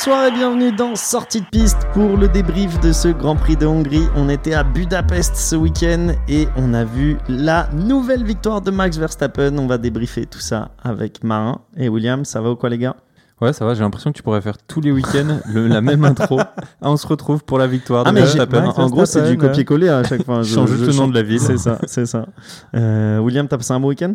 Bonsoir et bienvenue dans Sortie de piste pour le débrief de ce Grand Prix de Hongrie. On était à Budapest ce week-end et on a vu la nouvelle victoire de Max Verstappen. On va débriefer tout ça avec Marin et William. Ça va ou quoi les gars? Ouais, ça va, j'ai l'impression que tu pourrais faire tous les week-ends le- la même intro. Ah, on se retrouve pour la victoire de Ah mais j'ai- Verstappen. en, en gros c'est du Verstappen, copier-coller à chaque fois. Je change juste le nom de la ville. C'est ça, c'est ça. Euh, William, t'as passé un bon week-end?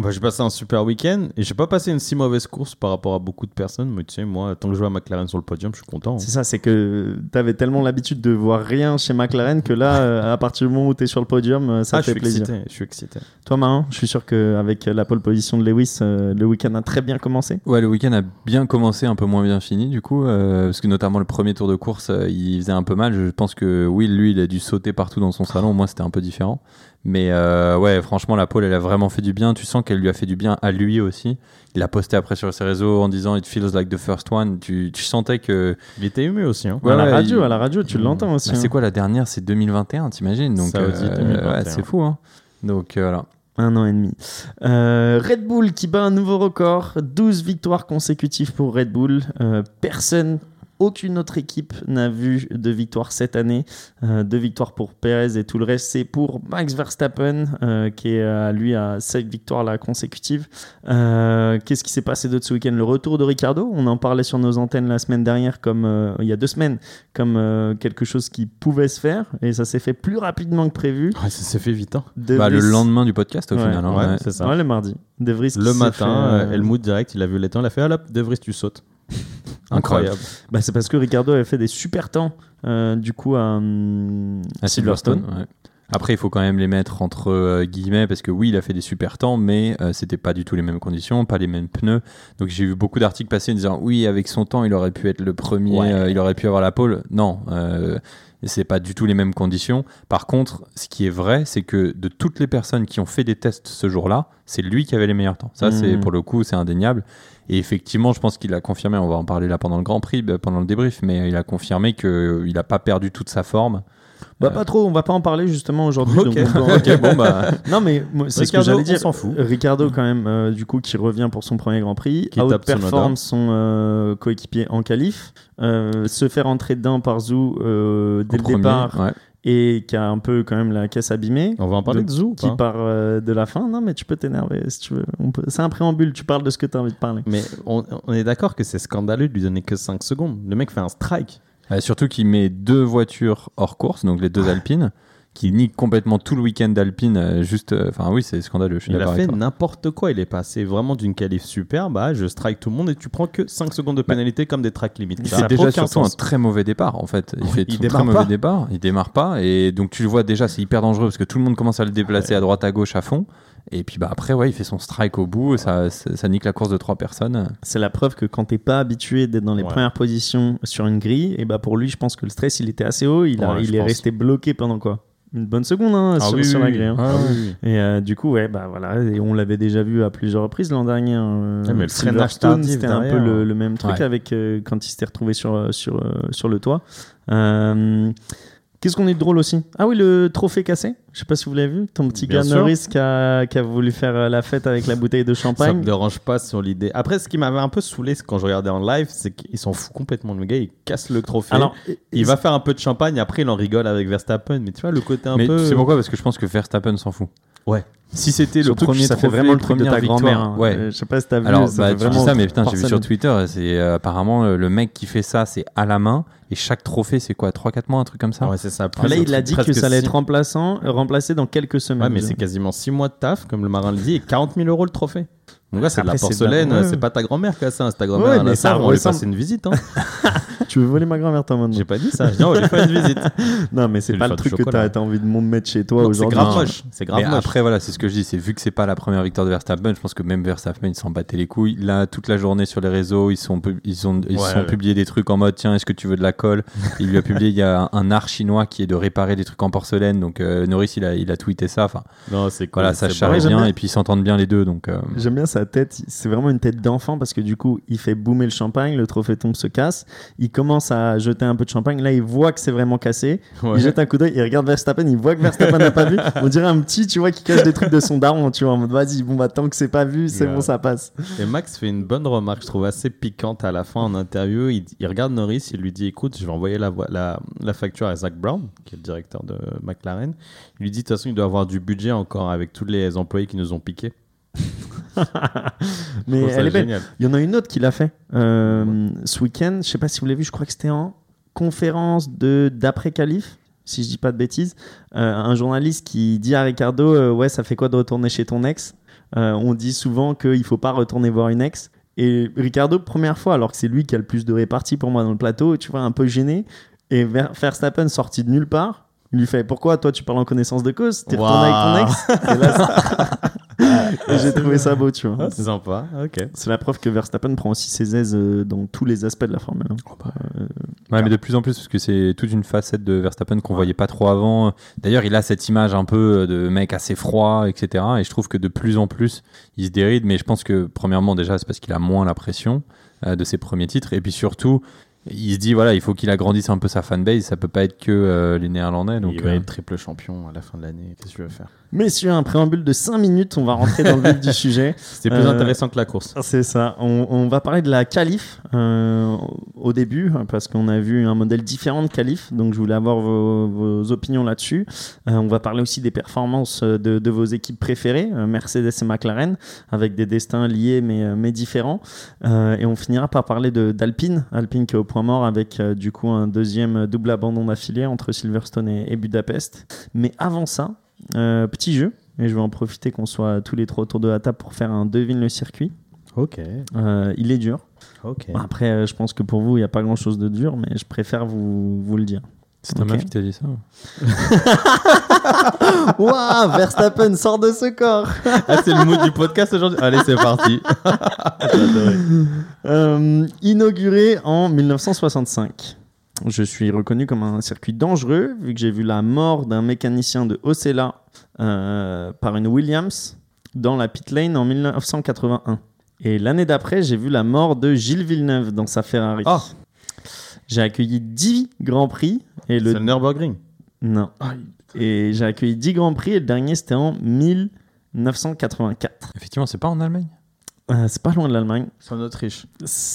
Bah, j'ai passé un super week-end et j'ai pas passé une si mauvaise course par rapport à beaucoup de personnes. Mais tu sais, moi, tant que je vois McLaren sur le podium, je suis content. hein. C'est ça, c'est que t'avais tellement l'habitude de voir rien chez McLaren que là, euh, à partir du moment où t'es sur le podium, euh, ça Ah, je fait suis plaisir. excité. Je suis excité. Toi, Marin, je suis sûr qu'avec la pole position de Lewis, euh, le week-end a très bien commencé. Ouais, le week-end a bien commencé, un peu moins bien fini du coup, euh, parce que notamment le premier tour de course, euh, il faisait un peu mal. Je pense que Will, lui, il a dû sauter partout dans son salon. Moi, c'était un peu différent. Mais euh, ouais, franchement, la pole, elle a vraiment fait du bien. Tu sens qu'elle lui a fait du bien à lui aussi. Il a posté après sur ses réseaux en disant It feels like the first one. Tu, tu sentais que. Il était ému aussi. Hein. Ouais, à la radio, il- à la radio, tu Mmh. l'entends aussi. Bah, c'est hein. quoi la dernière C'est 2021, t'imagines? Donc, euh, 2021. ouais, c'est fou. Hein Donc euh, voilà. Un an et demi. Euh, Red Bull qui bat un nouveau record. 12 victoires consécutives pour Red Bull. Euh, personne, aucune autre équipe n'a vu de victoire cette année. Euh, deux victoires pour Perez et tout le reste, c'est pour Max Verstappen euh, qui est à lui à 7 victoires là, consécutives. Euh, Qu'est-ce qui s'est passé d'autre ce week-end? Le retour de Ricardo? On en parlait sur nos antennes la semaine dernière, comme euh, il y a deux semaines, comme euh, quelque chose qui pouvait se faire. Et ça s'est fait plus rapidement que prévu. Ouais, ça s'est fait vite. hein. De Bah, le lendemain du podcast, au Ouais, final. hein, ouais, ouais. c'est ça. Ouais, le mardi. De Vries Le matin, fait, Helmut direct, il a vu les temps, il a fait Ah là, De Vries, tu sautes. Incroyable. Bah, c'est parce que Ricardo avait fait des super temps euh, du coup à, hum, à Silverstone. ouais. Après, il faut quand même les mettre entre euh, guillemets parce que oui, il a fait des super temps, mais euh, c'était pas du tout les mêmes conditions, pas les mêmes pneus. Donc j'ai vu beaucoup d'articles passer en disant oui, avec son temps, il aurait pu être le premier, Ouais. euh, il aurait pu avoir la pole. Non, c'est pas du tout les mêmes conditions. Par contre, ce qui est vrai, c'est que de toutes les personnes qui ont fait des tests ce jour-là, c'est lui qui avait les meilleurs temps. Ça, c'est Mhm. pour le coup, c'est indéniable. Et effectivement, je pense qu'il a confirmé. On va en parler là pendant le Grand Prix, bah, pendant le débrief, mais il a confirmé qu'il n'a pas perdu toute sa forme. Bah, pas trop, on va pas en parler justement aujourd'hui. Bon bah. non, mais c'est ce que Ricardo, j'allais dire. s'en fout. Ricardo, quand même, euh, du coup, qui revient pour son premier Grand Prix, Qui tape outperform Tsunoda. son euh, coéquipier en qualif, euh, se fait rentrer dedans par Zou euh, dès au le premier, départ ouais. Et qui a un peu quand même la caisse abîmée. On va en parler de Zou. ou Qui pas part euh, de la fin. Non, mais tu peux t'énerver si tu veux. Peut- C'est un préambule, tu parles de ce que tu as envie de parler. Mais on, on est d'accord que c'est scandaleux de lui donner que 5 secondes. Le mec fait un strike. Euh, surtout qu'il met deux voitures hors course, donc les deux Alpines, qui niquent complètement tout le week-end d'Alpine. euh, juste, euh, enfin oui, c'est scandaleux. Je suis Il a fait n'importe quoi. Il est passé vraiment d'une qualif super. Bah, je strike tout le monde et tu prends que 5 secondes de pénalité comme des tracks limites. Il fait déjà surtout un très mauvais départ en fait. Il fait il un très mauvais pas. départ, il démarre pas et donc tu le vois déjà c'est hyper dangereux parce que tout le monde commence à le déplacer à droite à gauche à fond et puis bah après ouais il fait son strike au bout ça, ça, ça nique la course de trois personnes. C'est la preuve que quand t'es pas habitué d'être dans les Ouais. premières positions sur une grille, et bah pour lui, je pense que le stress il était assez haut. Il, a, Ouais, il je est pense. resté bloqué pendant quoi? Une bonne seconde hein, Ah sur, oui, sur la grille. hein. Ah oui, oui. Et euh, du coup, ouais, bah voilà, et on l'avait déjà vu à plusieurs reprises l'an dernier. hein. Ouais, mais le Silverstone, c'était un peu le, hein. le même truc Ouais. avec euh, quand il s'était retrouvé sur, euh, sur, euh, sur le toit. Euh, Qu'est-ce qu'on est de drôle aussi? Ah oui, le trophée cassé. Je sais pas si vous l'avez vu. Ton petit Bien gars. Norris qui a, qui a voulu faire euh, la fête avec la bouteille de Ça me champagne. dérange pas sur l'idée. Après, ce qui m'avait un peu saoulé c'est quand je regardais en live, c'est qu'il s'en fout complètement. Le gars, il casse le trophée. Alors, il va faire un peu de champagne, après il en rigole avec Verstappen. Mais tu vois, le côté un Mais peu. tu sais pourquoi? Parce que je pense que Verstappen s'en fout. Ouais. Si c'était le premier ça fait vraiment le truc de ta grand-mère. victoire, hein. ouais. Euh, Je sais pas si t'as vu. Alors, ça bah, tu dis ça, mais putain, j'ai vu sur Twitter, c'est euh, apparemment euh, le mec qui fait ça, c'est à la main, et chaque trophée, c'est quoi 3-4 mois, un truc comme ça? Ouais, c'est ça. Là, il a dit que ça allait six- être remplaçant, euh, remplacé dans quelques semaines. Ouais, mais c'est quasiment 6 mois de taf, comme le marin le dit, et 40 000 euros le trophée. Donc là, c'est de la porcelaine, c'est pas ta grand-mère qui a ça, c'est ta grand-mère Ouais, mais ça on lui passe une visite. Hein. Tu veux voler ma grand-mère, toi, maintenant J'ai pas dit ça, je dis, on lui fait une visite. Non, mais c'est pas le truc que t'as as envie de mettre chez toi Non, C'est aujourd'hui. grave moche. C'est grave moche. après, voilà, c'est ce que je dis, c'est vu que c'est pas la première victoire de Verstappen, je pense que même Verstappen, il s'en battait les couilles. Là, toute la journée sur les réseaux, ils sont, ils ont, ils sont publiés des trucs en mode, tiens, est-ce que tu veux de la colle? Il lui a publié, il y a un, art chinois qui est de réparer des trucs en porcelaine, donc euh, Norris, il a, tweeté ça. Non, c'est cool. voilà, ça j'aime bien, et puis ils s'entendent bien les deux, donc. euh, J'aime bien sa sa tête, c'est vraiment une tête d'enfant parce que du coup, il fait boomer le champagne, le trophée tombe, se casse. Il commence à jeter un peu de champagne. Là, il voit que c'est vraiment cassé. Ouais. Il jette un coup d'œil, il regarde Verstappen, il voit que Verstappen n'a pas vu. On dirait un petit, tu vois, qui cache des trucs de son daron, tu vois, en mode vas-y, bon, bah, tant que c'est pas vu, c'est Ouais. bon, ça passe. Et Max fait une bonne remarque, je trouve assez piquante à la fin en interview. Il, il regarde Norris, il lui dit Écoute, je vais envoyer la, vo- la, la facture à Zach Brown, qui est le directeur de McLaren. Il lui dit De toute façon, il doit avoir du budget encore avec tous les employés qui nous ont piqué. Mais elle est belle. Il y en a une autre qui l'a fait euh, ce week-end. Je sais pas si vous l'avez vu, je crois que c'était en conférence de d'après-qualif, si je dis pas de bêtises. Euh, un journaliste qui dit à Ricardo euh, Ouais, ça fait quoi de retourner chez ton ex? On dit souvent qu'il faut pas retourner voir une ex. Et Ricardo, première fois, alors que c'est lui qui a le plus de répartie pour moi dans le plateau, tu vois, un peu gêné. Et Ver- Verstappen sorti de nulle part. Il lui fait Pourquoi toi tu parles en connaissance de cause? T'es retourné avec ton ex Et là, c'est- Et j'ai trouvé ça beau, tu vois. Ah, c'est sympa, ok. C'est la preuve que Verstappen prend aussi ses aises euh, dans tous les aspects de la Formule 1. Euh, Ouais, mais de plus en plus, parce que c'est toute une facette de Verstappen qu'on voyait pas trop avant. D'ailleurs, il a cette image un peu de mec assez froid, etc. Et je trouve que de plus en plus, il se déride. Mais je pense que, premièrement, déjà, c'est parce qu'il a moins la pression euh, de ses premiers titres. Et puis surtout, il se dit, voilà, il faut qu'il agrandisse un peu sa fanbase. Ça peut pas être que euh, les Néerlandais. Donc, il va euh, être triple champion à la fin de l'année. Qu'est-ce que tu veux faire? Messieurs, un préambule de 5 minutes, on va rentrer dans le vif du sujet. C'était plus Euh, intéressant que la course. C'est ça. On, on va parler de la qualif euh, au début, parce qu'on a vu un modèle différent de qualif, donc je voulais avoir vos, vos opinions là-dessus. Euh, on va parler aussi des performances euh, de, de vos équipes préférées, euh, Mercedes et McLaren, avec des destins liés mais, euh, mais différents. Euh, et on finira par parler de- d'Alpine, Alpine qui est au point mort avec euh, du coup un deuxième double abandon d'affilée entre Silverstone et, et Budapest. Mais avant ça, euh, petit jeu, et je vais en profiter qu'on soit tous les trois autour de la table pour faire un devine le circuit. Ok, Euh, il est dur. ok. Après, je pense que pour vous, il n'y a pas grand chose de dur, mais je préfère vous, vous le dire. C'est ta Ok. meuf qui t'a dit ça Waouh, Verstappen sort de ce corps Ah, c'est le mood du podcast aujourd'hui. Allez, c'est parti. Euh, Inauguré en 1965. Je suis reconnu comme un circuit dangereux, vu que j'ai vu la mort d'un mécanicien de Ocella euh, par une Williams dans la pit lane en 1981. Et l'année d'après, j'ai vu la mort de Gilles Villeneuve dans sa Ferrari. Ah. J'ai accueilli 10 grands prix et C'est le le Nürburgring. Non. Et j'ai accueilli 10 grands prix et le dernier c'était en 1984. Effectivement, c'est pas en Allemagne Euh, c'est pas loin de l'Allemagne. C'est en Autriche.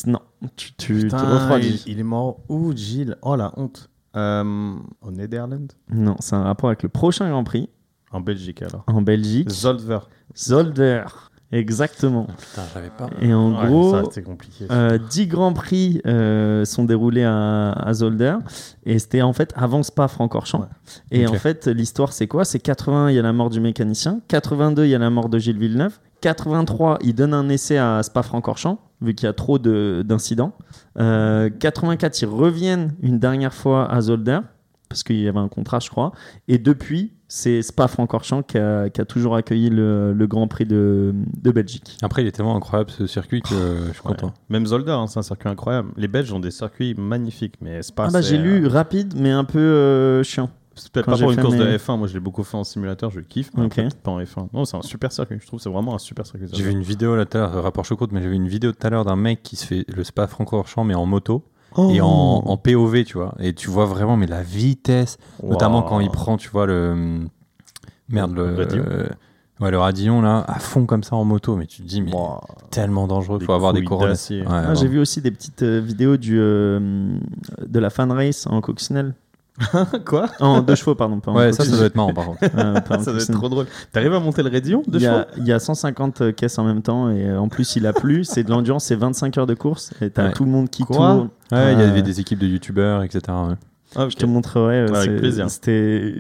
Non, tu, tu te Putain, refroidis. il, il est mort où, Gilles? Oh la honte. Euh, au Netherlands? Non, c'est un rapport avec le prochain Grand Prix En Belgique alors. en Belgique. Zolder. Zolder. Exactement. Putain, j'avais pas. Et en Ouais, gros, ça, c'est compliqué. euh, 10 grands prix euh, sont déroulés à, à Zolder. Et c'était en fait avant Spa-Francorchamps. Ouais. Et en fait, l'histoire, c'est quoi? C'est 81, il y a la mort du mécanicien. 82, il y a la mort de Gilles Villeneuve. 83, il donne un essai à Spa-Francorchamps, vu qu'il y a trop de- d'incidents. Euh, 84, ils reviennent une dernière fois à Zolder, parce qu'il y avait un contrat, je crois. Et depuis, c'est Spa-Francorchamps qui a, qui a toujours accueilli le, le Grand Prix de, de Belgique. Après, il est tellement incroyable ce circuit que je suis Ouais. content. Même Zolder, hein, c'est un circuit incroyable. Les Belges ont des circuits magnifiques, mais pas. Ah bah, j'ai lu euh, rapide, mais un peu euh, chiant. C'est peut-être pas pour une course mes- de F1. Moi, je l'ai beaucoup fait en simulateur. Je le kiffe. Mais pas en F1. Non, c'est un super circuit. Je trouve que c'est vraiment un super circuit. J'ai vu une vidéo là tout à l'heure, rapport choucroute, mais j'ai vu une vidéo tout à l'heure d'un mec qui se fait le spa francorchamps mais en moto et en, en POV, tu vois. Et tu vois vraiment, mais la vitesse, notamment quand il prend, tu vois, le. Merde, le. Le radillon. euh, ouais, le radillon là, à fond comme ça en moto, mais tu te dis, mais tellement dangereux, Des faut avoir des couronnes. Ouais, Ah, j'ai vu aussi des petites euh, vidéos du, euh, de la fan race en coccinelle. Quoi En deux chevaux, pardon. Pas en Ouais, ça, ça doit être marrant par contre. Euh, pas Ça doit être trop drôle. T'arrives à monter le Rédillon de il y, chevaux? a, il y a 150 caisses en même temps et euh, en plus il a plu, c'est de l'endurance, c'est 25 heures de course et t'as Ouais. tout le monde qui Quoi? tourne. Ouais, il y Euh, avait des équipes de youtubeurs, etc. ouais. Ah. Je te montrerai. Avec c'est- plaisir. C'était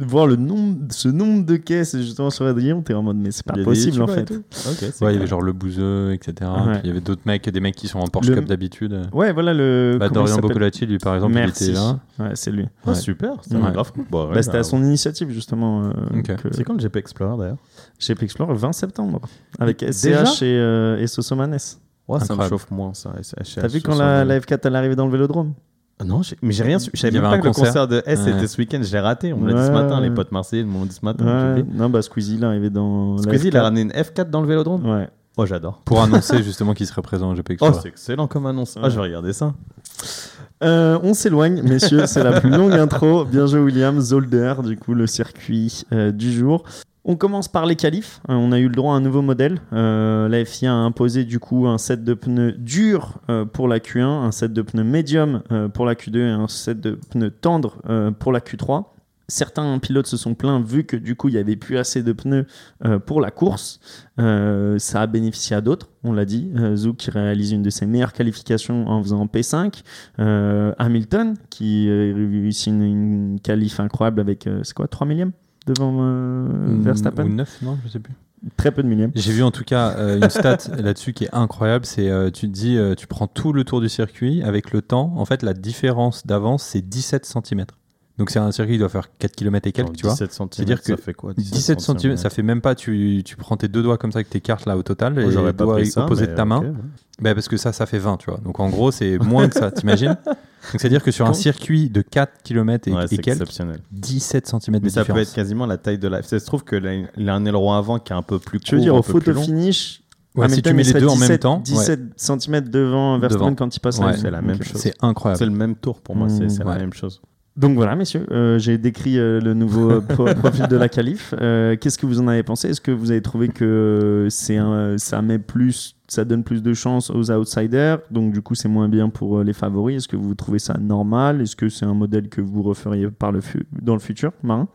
voir le nombre, ce nombre de caisses justement sur Adrien, t'es en mode mais c'est pas possible en fait. tout. Ok, c'est Ouais, il y avait genre le bouseux, etc. Ouais. Puis il y avait d'autres mecs, des mecs qui sont en Porsche Le- Cup d'habitude. Ouais, voilà le. Bah, Dorian Boccolacci, lui par exemple, Merci. il était là. Ouais, c'est lui. Ah, Ouais. super, c'était Ouais. grave cool. Ouais, Bah, c'était bah, à son initiative justement. euh, que- C'est quand le GP Explorer d'ailleurs? GP Explorer 20 septembre avec SCH et, euh, et Sosomanes. Ouais, ça me chauffe moins ça. T'as vu quand la, la F4 elle est arrivée dans le vélodrome? Ah Non, mais j'ai rien su. Je savais même pas que un le concert concert. de S Ouais. était ce week-end. Je l'ai raté. On me l'a dit ce matin. Les potes marseillais m'ont dit ce matin. Ouais. Non, bah Squeezie il est arrivé dans. Squeezie, il a F4. ramené une F4 dans le vélodrome Ouais. Moi, j'adore. Pour annoncer justement qu'il serait présent au GP Oh, c'est excellent comme annonce. Ah, je vais regarder ça. Euh, on s'éloigne, messieurs, c'est la plus longue intro. Bien joué, William. Zolder, du coup, le circuit euh, du jour. On commence par les qualifs. Euh, on a eu le droit à un nouveau modèle. Euh, la FIA a imposé du coup un set de pneus durs euh, pour la Q1, un set de pneus médium pour la Q2 et un set de pneus tendres pour la Q3. Certains pilotes se sont plaints vu que du coup il n'y avait plus assez de pneus pour la course. Ça a bénéficié à d'autres, on l'a dit. Zouk qui réalise une de ses meilleures qualifications en faisant P5. Euh, Hamilton qui réussit une, une qualif incroyable avec, c'est quoi, 3 millièmes? Devant euh, Verstappen Ou 9, non, je sais plus. Très peu de millièmes. J'ai vu en tout cas euh, une stat là-dessus qui est incroyable. C'est euh, tu te dis, tu prends tout le tour du circuit avec le temps. En fait, la différence d'avance, c'est 17 cm. Donc c'est un circuit qui doit faire 4 km et quelques, tu vois. 17 cm, ça que fait quoi 17 cm, ça fait même pas, tu, tu prends tes deux doigts comme ça avec tes cartes là au total, et j'aurais les pas doigts ça, opposés de ta main. ok, ouais. Bah, parce que ça, ça fait 20, tu vois. Donc en gros, c'est moins que ça, t'imagines Donc c'est-à-dire que sur un circuit de 4 km et, Ouais, et quelques, exceptionnel. 17 cm de Mais ça peut être quasiment la taille de la. Ça se trouve que là, il a un aileron avant qui est un peu plus Tu veux court, dire un au peu plus photo long. finish Ouais, si tu mets les deux en même 17 temps, ouais. 17 cm devant Verstappen quand il passe Ouais. C'est la même chose. C'est incroyable. C'est le même tour pour moi, c'est Mmh, c'est la ouais. même chose. Donc voilà, messieurs, euh, j'ai décrit euh, le nouveau euh, pro- profil de la qualif. Euh, Qu'est-ce que vous en avez pensé? Est-ce que vous avez trouvé que c'est ça met plus, ça donne plus de chance aux outsiders, donc du coup c'est moins bien pour les favoris. Est-ce que vous trouvez ça normal? Est-ce que c'est un modèle que vous referiez par le dans le futur, Marin?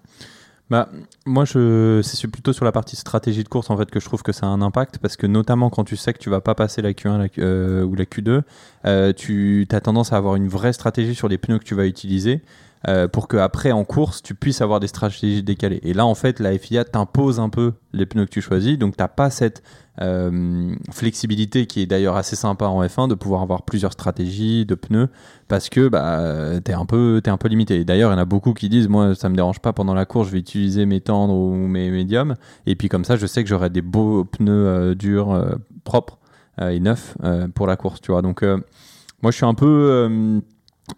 Bah, moi, je, c'est plutôt sur la partie stratégie de course en fait que je trouve que ça a un impact. Parce que notamment quand tu sais que tu vas pas passer la Q1 la Q- euh, ou la Q2, euh, tu as tendance à avoir une vraie stratégie sur les pneus que tu vas utiliser euh, pour que après en course tu puisses avoir des stratégies décalées. Et là, en fait, la FIA t'impose un peu les pneus que tu choisis, donc t'as pas cette euh, flexibilité qui est d'ailleurs assez sympa en F1 de pouvoir avoir plusieurs stratégies de pneus parce que bah, t'es un peu t'es un peu limité. D'ailleurs, il y en a beaucoup qui disent moi ça me dérange pas pendant la course, je vais utiliser mes tendres ou mes médiums et puis comme ça je sais que j'aurai des beaux pneus euh, durs propres et neufs pour la course, tu vois. Donc moi je suis un peu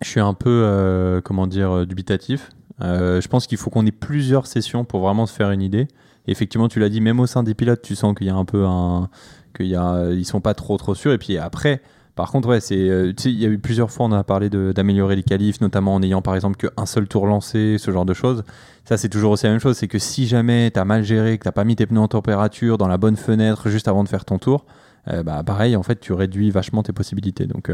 je suis un peu euh, comment dire euh, dubitatif. Euh, je pense qu'il faut qu'on ait plusieurs sessions pour vraiment se faire une idée. Effectivement, tu l'as dit, même au sein des pilotes, tu sens qu'il y a un peu un, qu'il y a, ils sont pas trop trop sûrs. Et puis après, par contre, ouais, c'est, euh, il y a eu plusieurs fois, on a parlé d'améliorer les qualifs, notamment en ayant par exemple qu'un seul tour lancé, ce genre de choses. Ça, c'est toujours aussi la même chose, c'est que si jamais tu as mal géré, que t'as pas mis tes pneus en température dans la bonne fenêtre juste avant de faire ton tour, bah pareil, en fait, tu réduis vachement tes possibilités. Donc,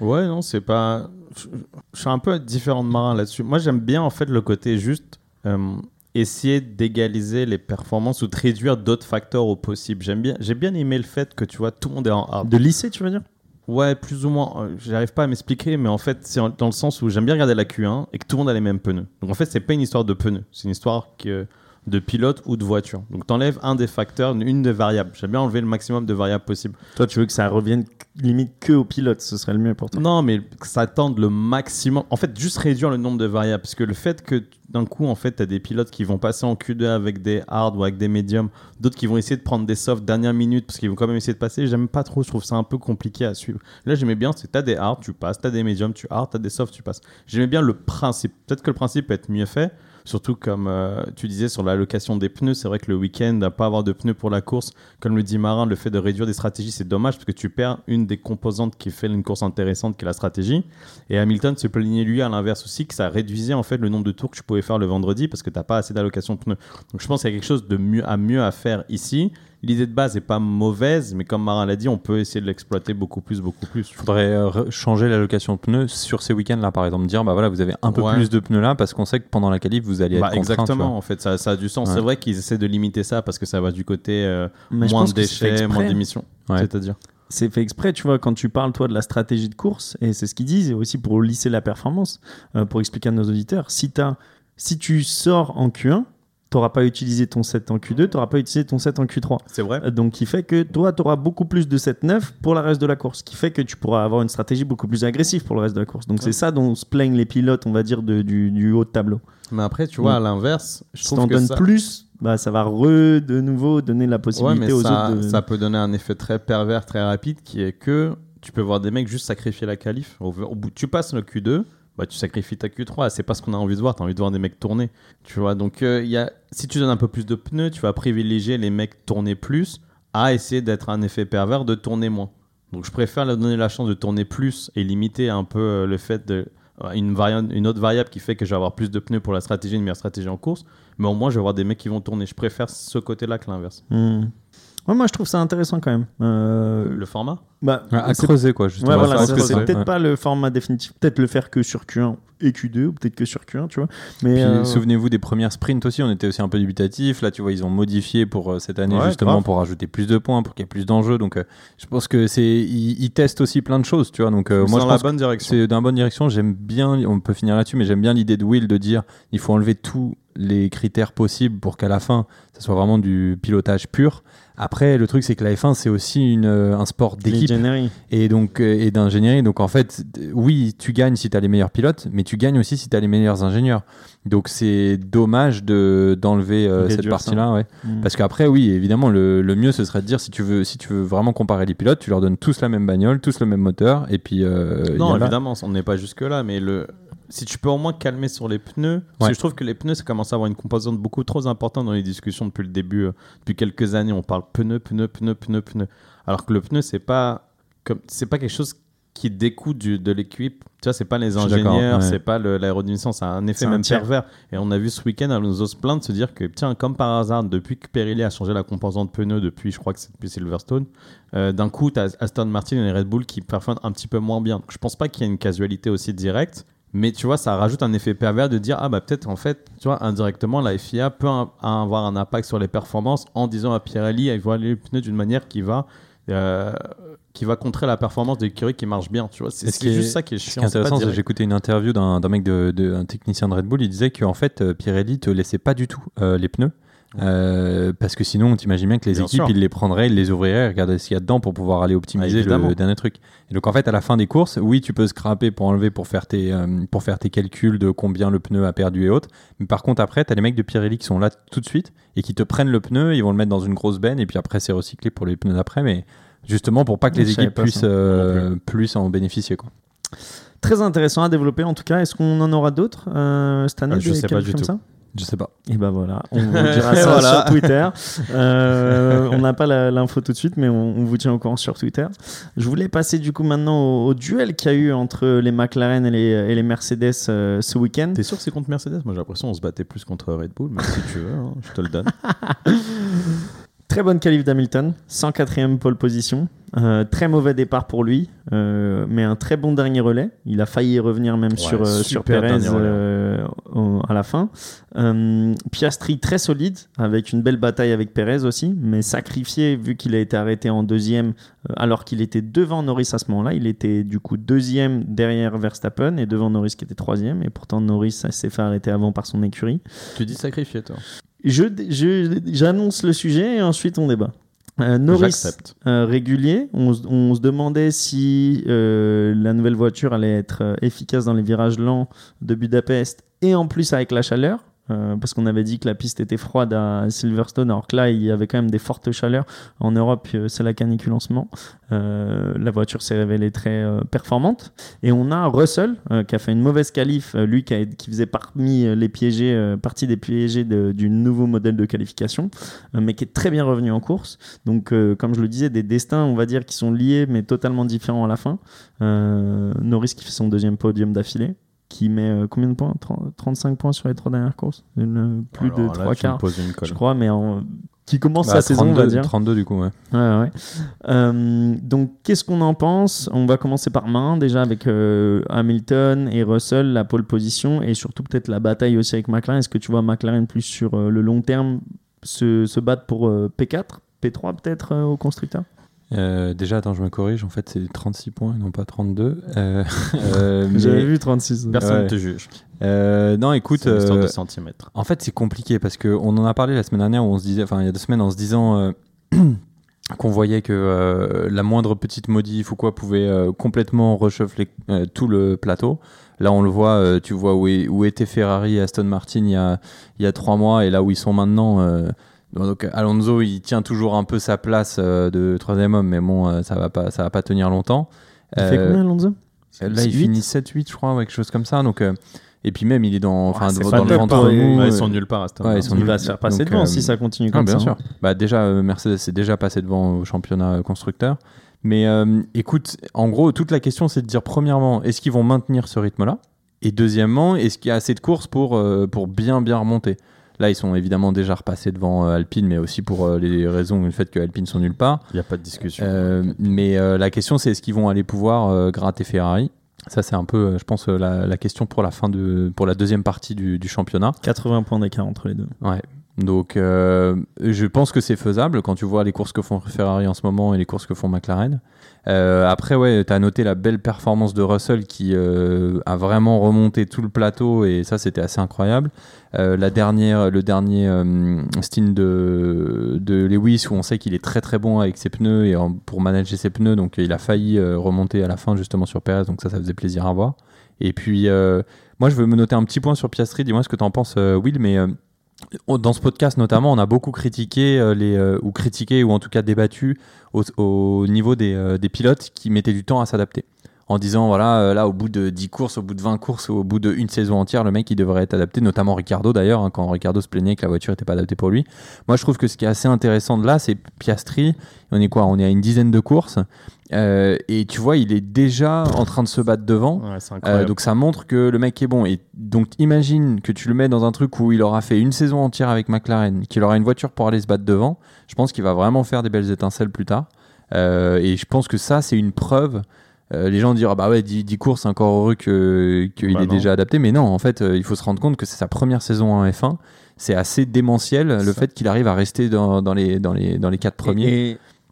Ouais, non, c'est pas. Je, je suis un peu différent de Marin là-dessus. Moi, j'aime bien en fait le côté juste euh, essayer d'égaliser les performances ou de réduire d'autres facteurs au possible. J'aime bien. J'ai bien aimé le fait que tu vois tout le monde est en hard. De lycée, tu veux dire? Ouais, plus ou moins. Euh, J'arrive pas à m'expliquer, mais en fait, c'est dans le sens où j'aime bien regarder la Q1 et que tout le monde a les mêmes pneus. Donc en fait, c'est pas une histoire de pneus, c'est une histoire que de pilote ou de voiture. Donc t'enlèves un des facteurs, une des variables. J'aime bien enlever le maximum de variables possibles. Toi, tu veux que ça revienne limite que au pilote, ce serait le mieux pour toi. Non, mais que ça tende le maximum. En fait, juste réduire le nombre de variables. Parce que le fait que d'un coup, en fait, tu as des pilotes qui vont passer en Q2 avec des hard ou avec des médiums, d'autres qui vont essayer de prendre des softs dernière minute parce qu'ils vont quand même essayer de passer. J'aime pas trop, je trouve ça un peu compliqué à suivre. Là, j'aimais bien, c'est tu as des hard, tu passes, tu as des médiums, tu hard, tu as des softs, tu passes. J'aimais bien le principe. Peut-être que le principe peut être mieux fait. Surtout comme euh, tu disais sur l'allocation des pneus, c'est vrai que le week-end, à pas avoir de pneus pour la course, comme le dit Marin, le fait de réduire des stratégies, c'est dommage parce que tu perds une des composantes qui fait une course intéressante, qui est la stratégie. Et Hamilton se plaignait lui à l'inverse aussi que ça réduisait en fait le nombre de tours que tu pouvais faire le vendredi parce que t'as pas assez d'allocation pneus. Donc je pense qu'il y a quelque chose de à mieux à faire ici. L'idée de base est pas mauvaise, mais comme Marin l'a dit, on peut essayer de l'exploiter beaucoup plus, beaucoup plus. Il faudrait euh, changer l'allocation de pneus sur ces week-ends-là, par exemple. Dire, bah voilà, vous avez un peu Ouais. plus de pneus là parce qu'on sait que pendant la qualif, vous allez être Bah, contraint. exactement, en fait, ça, ça a du sens. Ouais. C'est vrai qu'ils essaient de limiter ça parce que ça va du côté euh, moins de déchets, moins d'émissions. Ouais. C'est-à-dire c'est fait exprès, tu vois, quand tu parles, toi, de la stratégie de course, et c'est ce qu'ils disent, et aussi pour lisser la performance, euh, pour expliquer à nos auditeurs, si, t'as- si tu sors en Q1, tu n'auras pas utilisé ton set en Q2, tu n'auras pas utilisé ton set en Q3. C'est vrai. Donc, qui fait que toi, tu auras beaucoup plus de 7-9 pour le reste de la course, qui fait que tu pourras avoir une stratégie beaucoup plus agressive pour le reste de la course. Donc, Ouais. c'est ça dont se plaignent les pilotes, on va dire, de- du, du haut de tableau. Mais après, tu vois, à l'inverse, je Si trouve que donnes ça... plus, bah, ça va re, de nouveau donner la Ouais, possibilité mais aux ça, autres de... ça peut donner un effet très pervers, très rapide, qui est que tu peux voir des mecs juste sacrifier la qualif. Au, au bout, tu passes le Q2, bah, tu sacrifies ta Q3. C'est pas ce qu'on a envie de voir. Tu as envie de voir des mecs tourner. Tu vois, donc euh, y a, si tu donnes un peu plus de pneus, tu vas privilégier les mecs tourner plus à essayer d'être un effet pervers de tourner moins. Donc je préfère leur donner la chance de tourner plus et limiter un peu euh, le fait de euh, une, une autre variable qui fait que je vais avoir plus de pneus pour la stratégie, une meilleure stratégie en course. Mais au moins, je vais avoir des mecs qui vont tourner. Je préfère ce côté-là que l'inverse. Hmm. Ouais, moi, je trouve ça intéressant quand même. Euh, Le format bah, Ouais, à c'est- creuser, quoi. Justement. Ouais, Je voilà, pense c'est que c'est c'est- peut-être ouais. pas le format définitif. Peut-être le faire que sur Q1 et Q2, ou peut-être que sur Q1, tu vois. Mais Puis, euh, souvenez-vous des premières sprints aussi, on était aussi un peu dubitatif. Là, tu vois, ils ont modifié pour euh, cette année Ouais, justement grave. pour rajouter plus de points, pour qu'il y ait plus d'enjeux. Donc, euh, je pense que c'est ils, ils testent aussi plein de choses, tu vois. Donc, euh, C'est moi, je dans la bonne direction. c'est dans la bonne direction. J'aime bien, on peut finir là-dessus, mais j'aime bien l'idée de Will de dire il faut enlever tous les critères possibles pour qu'à la fin, ça soit vraiment du pilotage pur. Après, le truc, c'est que la F1, c'est aussi une, euh, un sport d'équipe et donc euh, et d'ingénierie. Donc en fait, oui, tu gagnes si tu as les meilleurs pilotes, mais tu gagnes aussi si tu as les meilleurs ingénieurs. Donc c'est dommage de d'enlever euh, cette partie-là, ouais. Mm. Parce qu'après, oui, évidemment, le, le mieux ce serait de dire si tu veux si tu veux vraiment comparer les pilotes, tu leur donnes tous la même bagnole, tous le même moteur, et puis euh, Non, a- évidemment, on n'est pas jusque-là, mais le... si tu peux au moins calmer sur les pneus, parce Ouais. que je trouve que les pneus, ça commence à avoir une composante beaucoup trop importante dans les discussions depuis le début, euh, depuis quelques années, on parle pneus, pneus, pneus, pneus, pneus. Alors que le pneu, c'est pas, comme... c'est pas quelque chose qui découle du, de l'équipe. Tu vois, c'est pas les ingénieurs, ouais. c'est pas l'aérodynamisme, ça a un effet un même pervers. Et on a vu ce week-end Alonso se plaindre, se dire que, tiens, comme par hasard, depuis que Pirelli a changé la composante pneu, depuis, je crois que c'est depuis Silverstone, euh, d'un coup, tu as Aston Martin et Red Bull qui performent un petit peu moins bien. Donc, je pense pas qu'il y ait une casualité aussi directe. Mais tu vois, ça rajoute un effet pervers de dire, ah bah peut-être en fait, tu vois, indirectement, la FIA peut un- avoir un impact sur les performances en disant à Pirelli, il voit les pneus d'une manière qui va, euh, qui va contrer la performance de l'écurie qui marche bien. Tu vois, c'est ce juste ça qui est Ce chiant. qui est intéressant, c'est j'ai écouté une interview d'un mec, de, de- un technicien de Red Bull. Il disait qu'en fait, euh, Pirelli te laissait pas du tout euh, les pneus. Euh, parce que sinon, on t'imagine bien que les Bien équipes, sûr. ils les prendraient, ils les ouvriraient, ils regarderaient ce qu'il y a dedans pour pouvoir aller optimiser Ah, le dernier truc. Et donc, en fait, à la fin des courses, oui, tu peux scraper pour enlever, pour faire tes, euh, pour faire tes calculs de combien le pneu a perdu et autres. Mais par contre, après, tu as les mecs de Pirelli qui sont là tout de suite et qui te prennent le pneu, ils vont le mettre dans une grosse benne et puis après, c'est recyclé pour les pneus d'après. Mais justement, pour pas que les équipes pas puissent euh, plus en bénéficier. Quoi. Très intéressant à développer en tout cas. Est-ce qu'on en aura d'autres euh, cette année Euh, je sais pas du comme tout. ça? Je sais pas. Et ben voilà, on vous dira ça Voilà. sur Twitter. Euh, on n'a pas l'info tout de suite, mais on, on vous tient au courant sur Twitter. Je voulais passer du coup maintenant au, au duel qu'il y a eu entre les McLaren et les, et les Mercedes euh, ce week-end. T'es sûr que c'est contre Mercedes? Moi j'ai l'impression qu'on se battait plus contre Red Bull, mais si tu veux, hein, je te le donne. Très bonne qualif d'Hamilton, 104e pole position. Euh, très mauvais départ pour lui, euh, mais un très bon dernier relais. Il a failli revenir même sur, euh, sur Perez euh, au- à la fin. Euh, Piastri très solide, avec une belle bataille avec Perez aussi, mais sacrifié vu qu'il a été arrêté en deuxième, euh, alors qu'il était devant Norris à ce moment-là. Il était du coup deuxième derrière Verstappen et devant Norris qui était troisième. Et pourtant Norris s'est fait arrêter avant par son écurie. tu dis sacrifié toi j'annonce le sujet et ensuite on débat. Euh, Norris euh, régulier. On, se- on se demandait si euh, la nouvelle voiture allait être euh, efficace dans les virages lents de Budapest et en plus avec la chaleur. Euh, parce qu'on avait dit que la piste était froide à Silverstone, alors que là il y avait quand même des fortes chaleurs. En Europe, euh, c'est la canicule en ce moment. Euh, la voiture s'est révélée très performante. Et on a Russell qui a fait une mauvaise qualif, lui qui, faisait parmi les piégés, partie des piégés du nouveau modèle de qualification, mais qui est très bien revenu en course. Donc, comme je le disais, des destins, on va dire, qui sont liés, mais totalement différents à la fin. Norris qui fait son deuxième podium d'affilée, qui met euh, combien de points? 30 35 points sur les trois dernières courses? Une, euh, Plus Alors de là, trois quarts, je crois, mais en- qui commence Bah, sa saison, on va 32, dire. 32 du coup, ouais. Ouais, ouais. Euh, donc, qu'est-ce qu'on en pense? On va commencer par main, déjà avec euh, Hamilton et Russell, la pole position, et surtout peut-être la bataille aussi avec McLaren. Est-ce que tu vois McLaren plus sur euh, le long terme se, se battre pour euh, P4, P3 peut-être au constructeur? Euh, déjà, attends, je me corrige. En fait, c'est 36 points et non pas 32. Euh, euh, J'avais mais- vu 36. Personne ne Ouais. te juge. euh, non, écoute. C'est une histoire de centimètres. En fait, c'est compliqué parce que on en a parlé la semaine dernière où on se disait, enfin il y a deux semaines en se disant euh, qu'on voyait que euh, la moindre petite modif ou quoi pouvait euh, complètement reshuffler euh, tout le plateau. Là, on le voit, euh, tu vois où, est- où était Ferrari et Aston Martin il y a, il y a trois mois et là où ils sont maintenant. euh, donc Alonso, il tient toujours un peu sa place euh, de troisième homme, mais bon, euh, ça va pas, ça va pas tenir longtemps. Il fait Euh, combien Alonso? Là, il finit 7-8, je crois, ou quelque chose comme ça. Donc, euh, Et puis même, il est dans, enfin, dans, pas dans le ventre hein, mou. Ouais, ils sont nulle part à ce ouais, ils sont Il va se faire passer Donc, devant euh, si ça continue Ah, comme bien ça. sûr. Bah, déjà, euh, Mercedes est déjà passé devant au championnat constructeur. Mais euh, écoute, en gros, toute la question, c'est de dire, premièrement, est-ce qu'ils vont maintenir ce rythme-là? Et deuxièmement, est-ce qu'il y a assez de courses pour, euh, pour bien, bien remonter? Là, ils sont évidemment déjà repassés devant euh, Alpine, mais aussi pour euh, les raisons du fait que Alpine sont nulle part. Il n'y a pas de discussion. Euh, mais la question, c'est est-ce qu'ils vont aller pouvoir gratter Ferrari? Ça, c'est un peu, je pense, la, la question pour la fin de, pour la deuxième partie du, du championnat. 80 points d'écart entre les deux. Ouais. Donc, euh, je pense que c'est faisable quand tu vois les courses que font Ferrari en ce moment et les courses que font McLaren. Euh, après, ouais, tu as noté la belle performance de Russell qui euh, a vraiment remonté tout le plateau et ça, c'était assez incroyable. Euh, la dernière, le dernier euh, stint de, de Lewis où on sait qu'il est très très bon avec ses pneus et pour manager ses pneus, donc il a failli euh, remonter à la fin justement sur Perez, donc ça, ça faisait plaisir à voir. Et puis, euh, moi, je veux me noter un petit point sur Piastri. Dis-moi ce que tu en penses, Will, mais dans ce podcast notamment, on a beaucoup critiqué euh, les euh, ou critiqué ou en tout cas débattu au, au niveau euh, des pilotes qui mettaient du temps à s'adapter. En disant voilà euh, là au bout de 10 courses, au bout de 20 courses, au bout d'une saison entière, le mec il devrait être adapté, notamment Ricardo d'ailleurs hein, quand Ricardo se plaignait que la voiture n'était pas adaptée pour lui. Moi je trouve que ce qui est assez intéressant de là, c'est Piastri. On est quoi? On est à une dizaine de courses euh, et tu vois il est déjà en train de se battre devant. Ouais, Euh, donc ça montre que le mec est bon. Et donc imagine que tu le mets dans un truc où il aura fait une saison entière avec McLaren, qu'il aura une voiture pour aller se battre devant. Je pense qu'il va vraiment faire des belles étincelles plus tard. Euh, et je pense que ça, c'est une preuve. Euh, les gens diront ah bah ouais 10, 10 courses encore heureux que qu'il Bah est non. déjà adapté mais non en fait euh, il faut se rendre compte que c'est sa première saison en F1 c'est assez démentiel le Ça. fait qu'il arrive à rester dans, dans les dans les dans les quatre premiers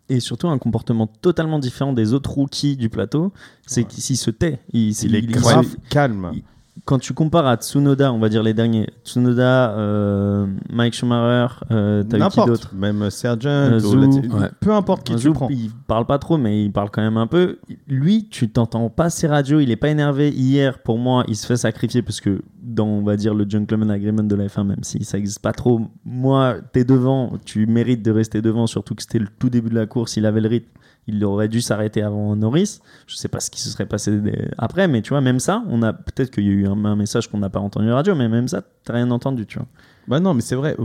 Et, et surtout un comportement totalement différent des autres rookies du plateau, c'est Ouais. qu'il se tait. Il, il est il- grave il- calme. Quand tu compares à Tsunoda, on va dire les derniers, Tsunoda, euh, Mike Schumacher, euh, t'as eu qui N'importe. d'autre Même Sergent, Euh, ou Zhou. la- Ouais. peu importe qui tu prends. Il parle pas trop, mais il parle quand même un peu. Lui, tu t'entends pas ses radios, il est pas énervé. Hier, pour moi, il se fait sacrifier parce que dans, on va dire, le gentleman agreement de la F1, même si ça existe pas trop, moi, t'es devant, tu mérites de rester devant, surtout que c'était le tout début de la course, il avait le rythme. Il aurait dû s'arrêter avant Norris. Je sais pas ce qui se serait passé après, mais tu vois, même ça, on a peut-être qu'il y a eu un, message qu'on n'a pas entendu à la radio, mais même ça, t'as rien entendu, tu vois. Bah non, mais c'est vrai.